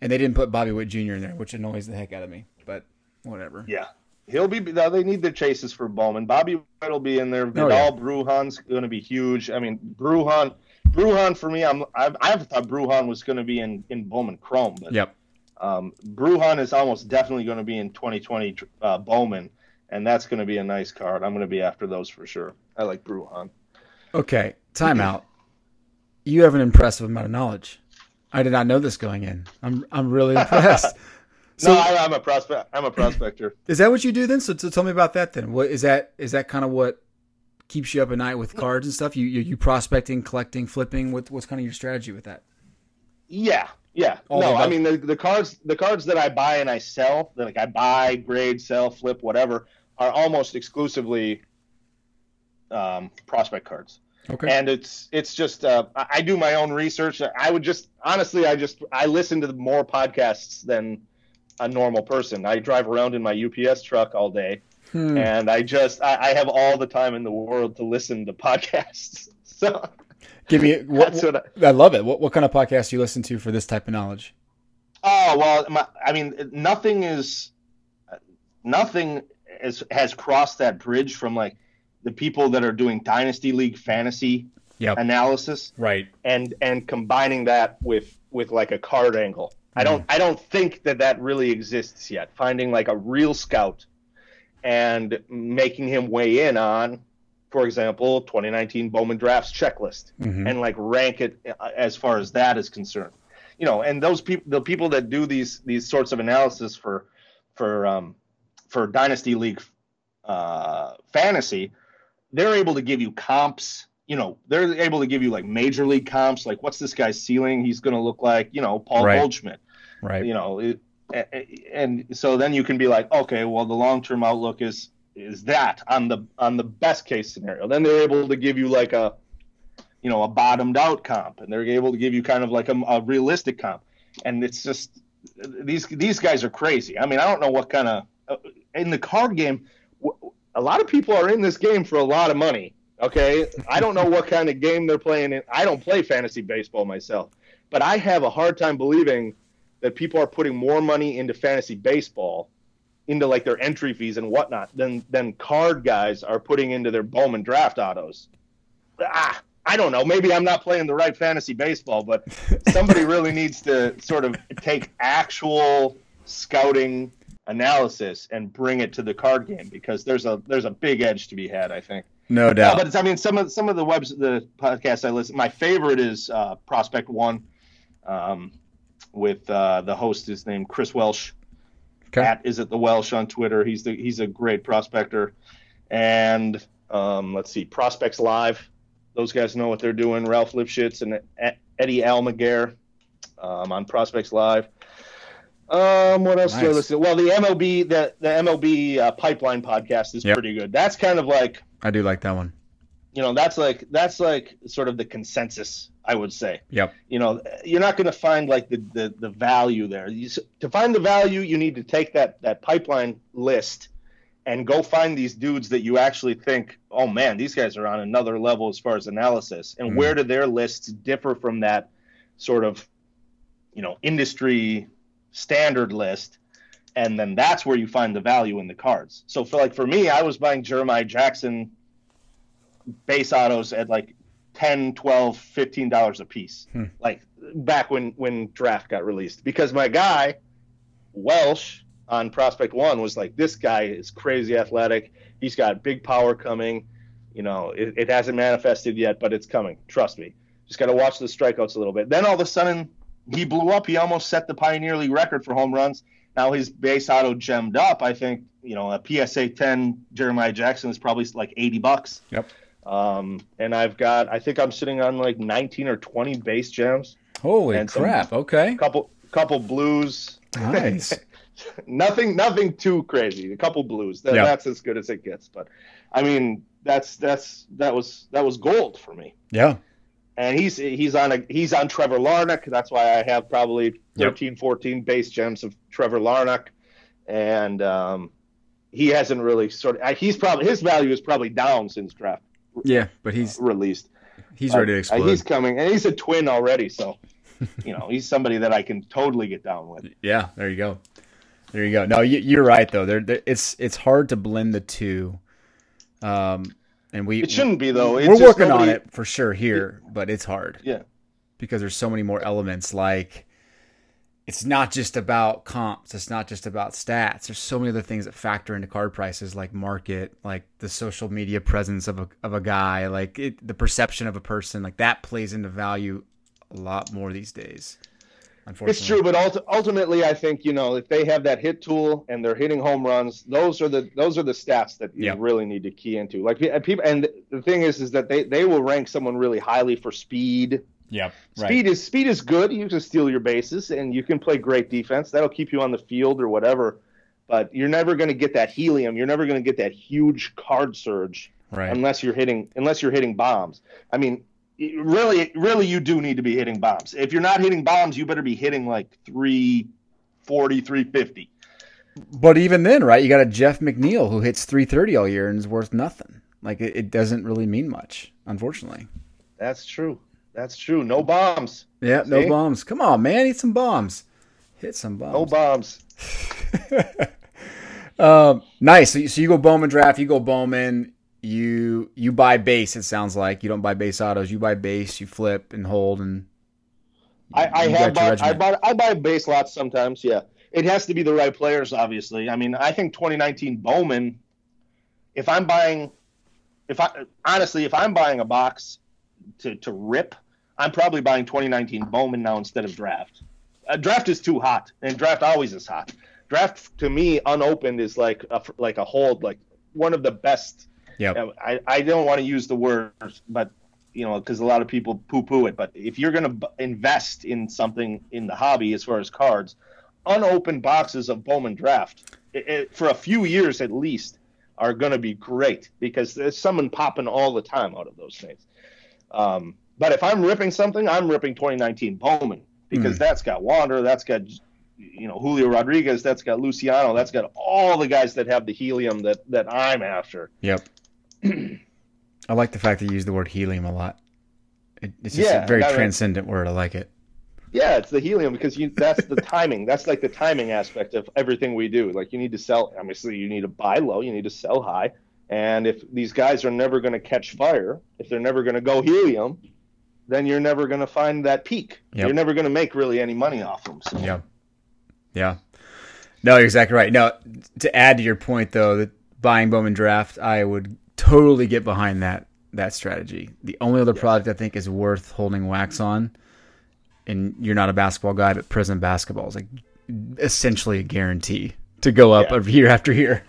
and they didn't put Bobby Witt Jr. in there, which annoys the heck out of me. But whatever. Yeah, he'll be. They need the chases for Bowman. Bobby Witt will be in there. Vidal oh, yeah. Brujan's going to be huge. I mean, Brujan, Brujan for me, I'm. I've, I've thought Brujan was going to be in in Bowman Chrome, but yep. Um, Brujan is almost definitely going to be in 2020 uh, Bowman, and that's going to be a nice card. I'm going to be after those for sure. I like Brujan. Okay, timeout. you have an impressive amount of knowledge. I did not know this going in. I'm I'm really impressed. so, no, I, am a prospect. I'm a prospector. Is that what you do then? So, so tell me about that then. What is that? Is that kind of what keeps you up at night with cards and stuff? You you, you prospecting, collecting, flipping. What what's kind of your strategy with that? Yeah, yeah. All no, I mean the, the cards the cards that I buy and I sell, like I buy, grade, sell, flip, whatever, are almost exclusively um, prospect cards. Okay. And it's it's just uh, I do my own research. I would just honestly I just I listen to more podcasts than a normal person. I drive around in my UPS truck all day, hmm. and I just I, I, have all the time in the world to listen to podcasts. So give me what, what I, I, love it. What what kind of podcast do you listen to for this type of knowledge? Oh well, my, I mean nothing is nothing is, has crossed that bridge from like the people that are doing dynasty league fantasy yep. analysis, right? And and combining that with with like a card angle. Mm. I don't I don't think that that really exists yet. Finding like a real scout and making him weigh in on, for example, 2019 Bowman drafts checklist mm-hmm. and like rank it uh, as far as that is concerned. You know, and those people, the people that do these these sorts of analysis for for um, for dynasty league uh, fantasy they're able to give you comps. You know, they're able to give you like major league comps. Like, what's this guy's ceiling? He's going to look like, you know, Paul right. Goldschmidt. Right. You know, it, and so then you can be like, okay, well, the long term outlook is is that on the on the best case scenario. Then they're able to give you like a, you know, a bottomed out comp, and they're able to give you kind of like a, a realistic comp. And it's just these these guys are crazy. I mean, I don't know what kind of uh, in the card game a lot of people are in this game for a lot of money. Okay, I don't know what kind of game they're playing. In. I don't play fantasy baseball myself, but I have a hard time believing that people are putting more money into fantasy baseball, into like their entry fees and whatnot, than than card guys are putting into their Bowman draft autos. Ah, I don't know. Maybe I'm not playing the right fantasy baseball, but somebody really needs to sort of take actual scouting analysis and bring it to the card game because there's a there's a big edge to be had. I think. No doubt. No, but I mean, some of some of the webs, the podcasts I listen. My favorite is uh, Prospect One, um, with uh, the host is named Chris Welsh. Okay. At is it the Welsh on Twitter? He's the he's a great prospector, and um, let's see, Prospects Live. Those guys know what they're doing. Ralph Lifshitz and Eddie Almaguer um, on Prospects Live. Um, what else nice. do I listen? To? Well, the MLB the the MLB uh, Pipeline podcast is yep. pretty good. That's kind of like I do like that one. You know, that's like that's like sort of the consensus, I would say. Yep. You know, you're not going to find like the, the the value there. You, to find the value, you need to take that that pipeline list and go find these dudes that you actually think, oh man, these guys are on another level as far as analysis. And mm. where do their lists differ from that sort of, you know, industry standard list? And then that's where you find the value in the cards. So for like for me, I was buying Jeremiah Jackson base autos at like 10 12 15 dollars a piece hmm. like back when when draft got released because my guy welsh on prospect one was like this guy is crazy athletic he's got big power coming you know it, it hasn't manifested yet but it's coming trust me just got to watch the strikeouts a little bit then all of a sudden he blew up he almost set the pioneer league record for home runs now his base auto gemmed up i think you know a psa 10 jeremiah jackson is probably like 80 bucks yep um, and I've got, I think I'm sitting on like 19 or 20 base gems. Holy crap! Okay. Couple, couple blues. Nice. nothing, nothing too crazy. A couple blues. That, That's as good as it gets. But I mean, that's that's that was that was gold for me. Yeah. And he's he's on a he's on Trevor Larnach. That's why I have probably 13, yep. 14 base gems of Trevor Larnach, and um, he hasn't really sort of. He's probably his value is probably down since draft yeah, but he's released. He's ready to uh, explode. he's coming, and he's a twin already, so you know he's somebody that I can totally get down with. Yeah, there you go. There you go. No, you, are right though. There, it's it's hard to blend the two. Um, and we it shouldn't be though. It's we're working nobody, on it for sure here, but it's hard. Yeah, because there's so many more elements like it's not just about comps. It's not just about stats. There's so many other things that factor into card prices, like market, like the social media presence of a of a guy, like it, the perception of a person. Like that plays into value a lot more these days. It's true, but ultimately, I think you know if they have that hit tool and they're hitting home runs, those are the those are the stats that you yep. really need to key into. Like people, and the thing is, is that they they will rank someone really highly for speed yeah, right. speed is speed is good. You can steal your bases and you can play great defense. That'll keep you on the field or whatever. But you're never going to get that helium. You're never going to get that huge card surge right. unless you're hitting unless you're hitting bombs. I mean, really, really, you do need to be hitting bombs. If you're not hitting bombs, you better be hitting like 340, 350. But even then, right? You got a Jeff McNeil who hits 330 all year and is worth nothing. Like it, it doesn't really mean much, unfortunately. That's true. That's true. No bombs. Yeah, See? no bombs. Come on, man. Hit some bombs. Hit some bombs. No bombs. um, nice. So you, so you go Bowman draft. You go Bowman. You you buy base. It sounds like you don't buy base autos. You buy base. You flip and hold and. I, I have bought, I bought I buy base lots sometimes. Yeah, it has to be the right players. Obviously, I mean I think 2019 Bowman. If I'm buying, if I honestly, if I'm buying a box to to rip, I'm probably buying 2019 Bowman now instead of draft. Uh, draft is too hot, and draft always is hot. Draft to me unopened is like a, like a hold, like one of the best. Yeah. I, I don't want to use the word, but you know, because a lot of people poo poo it. But if you're going to b- invest in something in the hobby as far as cards, unopened boxes of Bowman draft it, it, for a few years at least are going to be great because there's someone popping all the time out of those things. Um, but if I'm ripping something, I'm ripping 2019 Bowman because mm. that's got Wander, that's got you know Julio Rodriguez, that's got Luciano, that's got all the guys that have the helium that that I'm after. Yep. I like the fact that you use the word helium a lot. It, it's just yeah, a very transcendent word. I like it. Yeah, it's the helium because you, that's the timing. That's like the timing aspect of everything we do. Like you need to sell. Obviously, you need to buy low. You need to sell high. And if these guys are never going to catch fire, if they're never going to go helium, then you're never going to find that peak. Yep. You're never going to make really any money off them. So. Yeah. Yeah. No, you're exactly right. No, to add to your point though, that buying Bowman Draft, I would totally get behind that that strategy. The only other yes. product I think is worth holding wax on, and you're not a basketball guy, but Prizm basketball is like essentially a guarantee to go up yeah. year after year.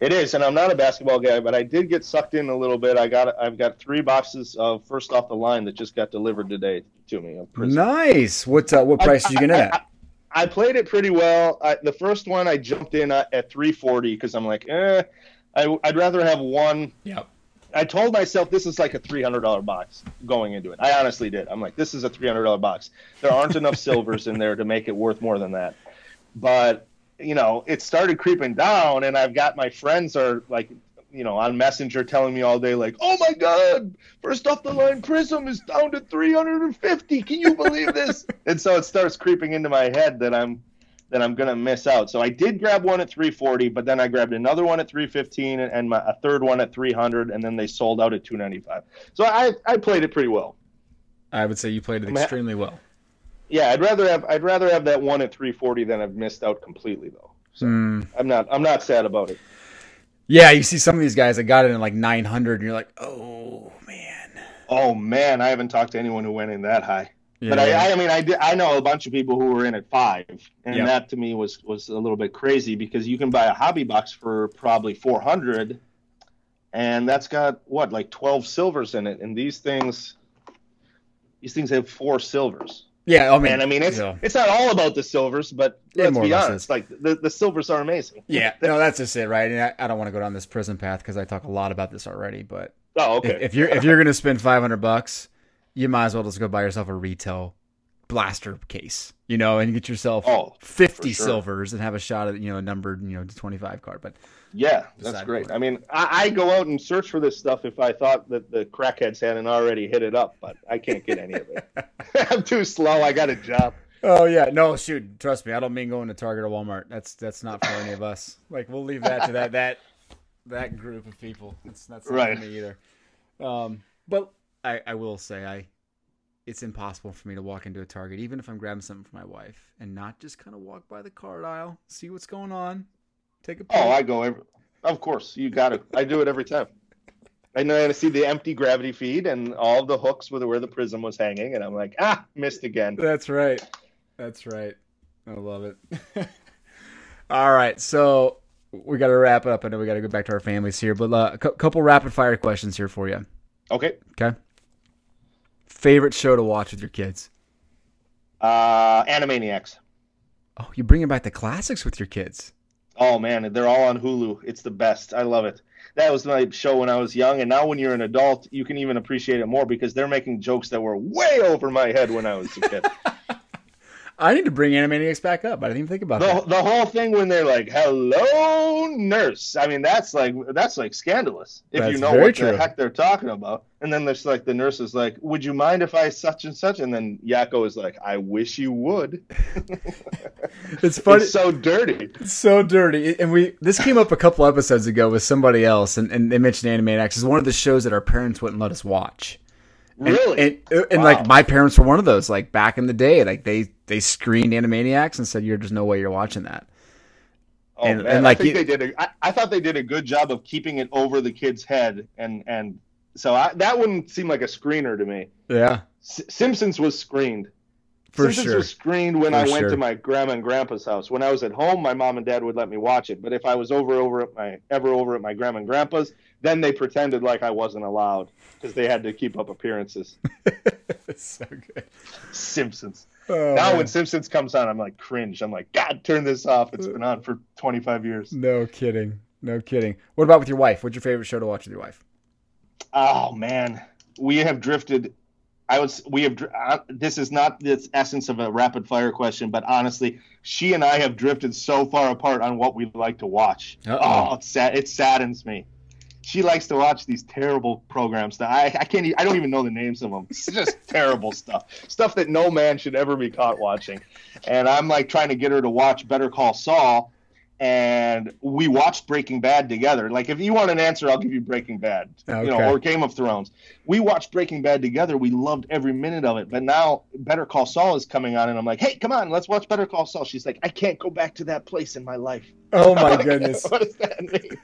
It is, and I'm not a basketball guy, but I did get sucked in a little bit. I got I've got three boxes of first off the line that just got delivered today to me. Nice. What uh, what price I, did you get it at? I, I, played it pretty well. I, the first one I jumped in at, at 340 because I'm like, eh, I, would rather have one. Yep. I told myself this is like a $300 box going into it. I honestly did. I'm like, this is a $300 box. There aren't enough silvers in there to make it worth more than that. But you know, it started creeping down, and I've got my friends are like, you know, on Messenger telling me all day, like, oh my God, first off the line Prizm is down to 350. Can you believe this? and so it starts creeping into my head that I'm that I'm gonna miss out. So I did grab one at 340, but then I grabbed another one at 315 and my, a third one at 300, and then they sold out at 295. So I I played it pretty well. I would say you played it extremely well yeah, I'd rather have I'd rather have that one at 340 than I've missed out completely though. So mm. I'm not I'm not sad about it. Yeah, you see some of these guys that got it in like 900, and you're like, oh man. Oh man, I haven't talked to anyone who went in that high. Yeah. But I, I mean, I did, I know a bunch of people who were in at five, and that to me was was a little bit crazy because you can buy a hobby box for probably 400, and that's got what like 12 silvers in it, and these things, these things have four silvers. Yeah, I mean, and I mean, it's know, it's not all about the silvers, but let's be honest, like the, the silvers are amazing. Yeah, no, that's just it, right? And I, I don't want to go down this Prizm path because I talk a lot about this already. But oh, okay. If, if you're if you're gonna spend five hundred bucks, you might as well just go buy yourself a retail blaster case, you know, and get yourself oh, fifty sure. silvers and have a shot at you know a numbered you know twenty five card. But yeah, that's great. I mean, I, I, go out and search for this stuff if I thought that the crackheads hadn't already hit it up, but I can't get any of it. I'm too slow. I got a job. Oh yeah, no, shoot. Trust me, I don't mean going to Target or Walmart. That's that's not for any of us. Like we'll leave that to that that that group of people. That's that's not right. for me either. Um, but I I will say I it's impossible for me to walk into a Target, even if I'm grabbing something for my wife, and not just kind of walk by the card aisle, see what's going on, Take a. Oh, I go every. Of course, you got it. I do it every time. I know I see the empty gravity feed and all the hooks with where the Prizm was hanging, and I'm like, ah, missed again. That's right. That's right. I love it. all right, so we got to wrap it up. I know we got to go back to our families here, but uh, a couple rapid fire questions here for you. Okay. Okay. Favorite show to watch with your kids? Uh, Animaniacs. Oh, you're bringing back the classics with your kids. Oh man, they're all on Hulu. It's the best. I love it. That was my show when I was young, and now when you're an adult, you can even appreciate it more because they're making jokes that were way over my head when I was a kid. I need to bring Animaniacs back up. I didn't even think about the, that. The whole thing when they're like, "Hello, nurse." I mean, that's like that's like scandalous if that's you know what true. the heck they're talking about. And then there's like the nurse is like, "Would you mind if I such and such?" And then Yakko is like, "I wish you would." it's funny. It's so dirty. It's so dirty. And we this came up a couple episodes ago with somebody else, and, and they mentioned Animaniacs is one of the shows that our parents wouldn't let us watch. Really? And, uh, and, and wow. like my parents were one of those. Like back in the day, like they they screened Animaniacs and said, "You're just no way you're watching that." Oh and, man, and like I think they did. A, I, I thought they did a good job of keeping it over the kid's head, and and so I, that wouldn't seem like a screener to me. Yeah. S- Simpsons was screened. For Simpsons sure. was screened when For I went sure. to my grandma and grandpa's house. When I was at home, my mom and dad would let me watch it. But if I was over over at my ever over at my grandma and grandpa's, then they pretended like I wasn't allowed because they had to keep up appearances. so good. Simpsons. Oh, now man. when Simpsons comes on, I'm like cringe. I'm like, God, turn this off. It's been on for 25 years. No kidding. No kidding. What about with your wife? What's your favorite show to watch with your wife? Oh man, we have drifted I was we have uh, this is not the essence of a rapid fire question, but honestly, she and I have drifted so far apart on what we like to watch. Uh-oh. Oh, it's sad. It saddens me. She likes to watch these terrible programs that I, I can't. I don't even know the names of them. It's just terrible stuff. Stuff that no man should ever be caught watching. And I'm like trying to get her to watch Better Call Saul, and we watched Breaking Bad together. Like, if you want an answer, I'll give you Breaking Bad, okay. you know, or Game of Thrones. We watched Breaking Bad together. We loved every minute of it. But now Better Call Saul is coming on, and I'm like, hey, come on, let's watch Better Call Saul. She's like, I can't go back to that place in my life. Oh my goodness, what does that mean?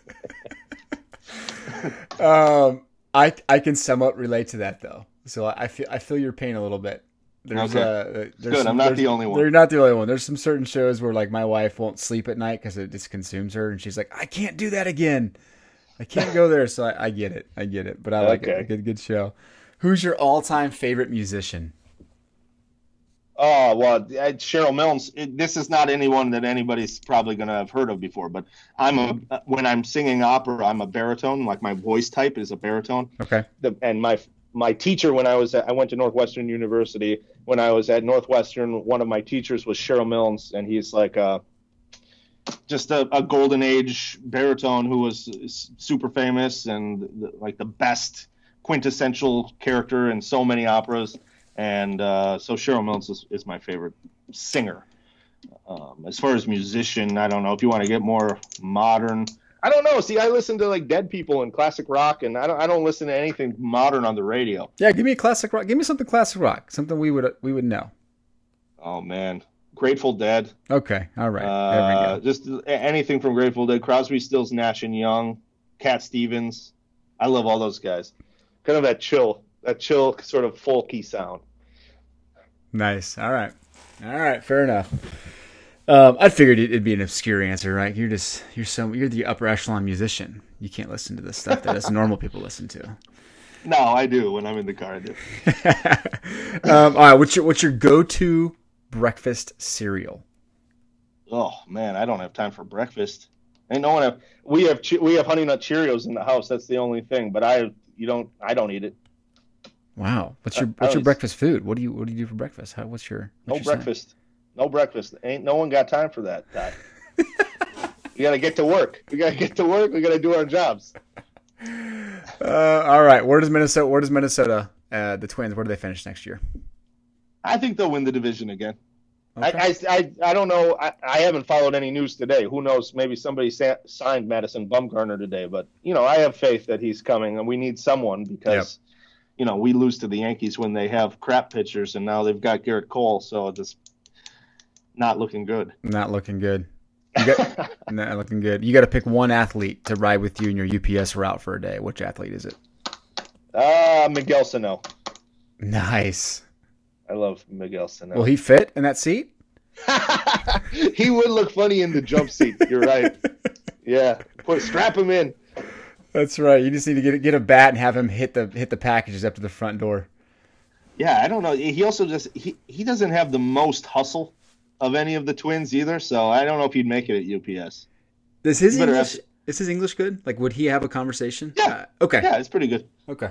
Um, I I can somewhat relate to that though. So I feel I feel your pain a little bit. There's okay. uh, there's good. Some, I'm not the only one. You're not the only one. There's some certain shows where like my wife won't sleep at night because it just consumes her, and she's like, I can't do that again. I can't go there. So I, I get it. I get it. But I like okay. it. Good, good show. Who's your all-time favorite musician? Oh well, uh, Sherrill Milnes. It, this is not anyone that anybody's probably going to have heard of before. But I'm a uh, when I'm singing opera, I'm a baritone. Like my voice type is a baritone. Okay. The, and my my teacher when I was at, I went to Northwestern University. When I was at Northwestern, one of my teachers was Sherrill Milnes, and he's like a, just a, a golden age baritone who was super famous and the, like the best quintessential character in so many operas. And uh, so Sherrill Milnes is, is my favorite singer. Um, as far as musician, I don't know if you want to get more modern. I don't know. See, I listen to like Dead People and classic rock, and I don't. I don't listen to anything modern on the radio. Yeah, give me a classic rock. Give me something classic rock. Something we would we would know. Oh man, Grateful Dead. Okay, all right. Uh, just anything from Grateful Dead. Crosby, Stills, Nash and Young, Cat Stevens. I love all those guys. Kind of that chill, that chill sort of folky sound. Nice. All right. All right. Fair enough. Um, I figured it'd be an obscure answer, right? You're just you're so you're the upper echelon musician. You can't listen to the stuff that us normal people listen to. No, I do when I'm in the car. I do. um, all right, what's your what's your go to breakfast cereal? Oh man, I don't have time for breakfast. Ain't no one have. We have we have Honey Nut Cheerios in the house. That's the only thing. But I you don't I don't eat it. Wow, what's your what's your breakfast food? What do you what do you do for breakfast? How, what's your what's no your breakfast? No breakfast. Ain't no one got time for that. we got to get to work. We got to get to work. We got to do our jobs. Uh, all right. Where does Minnesota? Where does Minnesota? Uh, the Twins. Where do they finish next year? I think they'll win the division again. Okay. I, I, I, I, don't know. I, I haven't followed any news today. Who knows? Maybe somebody sa- signed Madison Bumgarner today. But you know, I have faith that he's coming, and we need someone because, yep. You know, we lose to the Yankees when they have crap pitchers, and now they've got Gerrit Cole. So this not looking good. Not looking good. You got, not looking good. You got to pick one athlete to ride with you in your UPS route for a day. Which athlete is it? Uh, Miguel Sano. Nice. I love Miguel Sano. Will he fit in that seat? he would look funny in the jump seat. You're right. Yeah, put strap him in. That's right. You just need to get get a bat and have him hit the hit the packages up to the front door. Yeah, I don't know. He also just he, he doesn't have the most hustle of any of the twins either, so I don't know if he'd make it at UPS. Does his English have... is his English good? Like, would he have a conversation? Yeah. Uh, okay. Yeah, it's pretty good. Okay.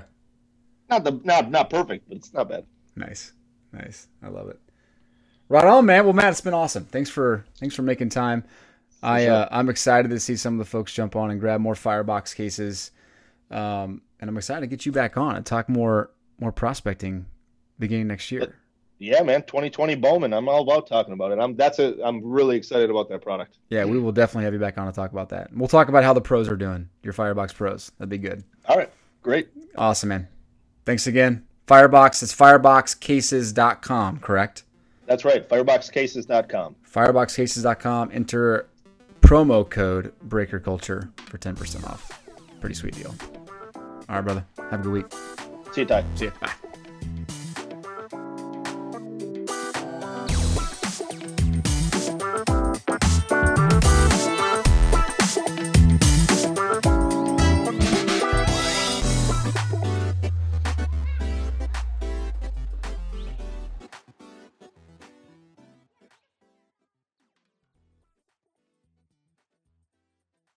Not the not not perfect, but it's not bad. Nice, nice. I love it. Right on, man. Well, Matt, it's been awesome. Thanks for thanks for making time. I sure. uh, I'm excited to see some of the folks jump on and grab more firebox cases, um, and I'm excited to get you back on and talk more more prospecting beginning next year yeah, man, 2020 Bowman. I'm all about talking about it. I'm that's a I'm really excited about that product. Yeah, we will definitely have you back on to talk about that. We'll talk about how the pros are doing. Your Firebox pros. That'd be good. All right, great. Awesome, man. Thanks again. Firebox is fireboxcases.com, correct? That's right. Fireboxcases.com. Fireboxcases.com. Enter promo code Breaker Culture for 10% off. Pretty sweet deal. All right, brother. Have a good week. See you, Ty. See you. Bye.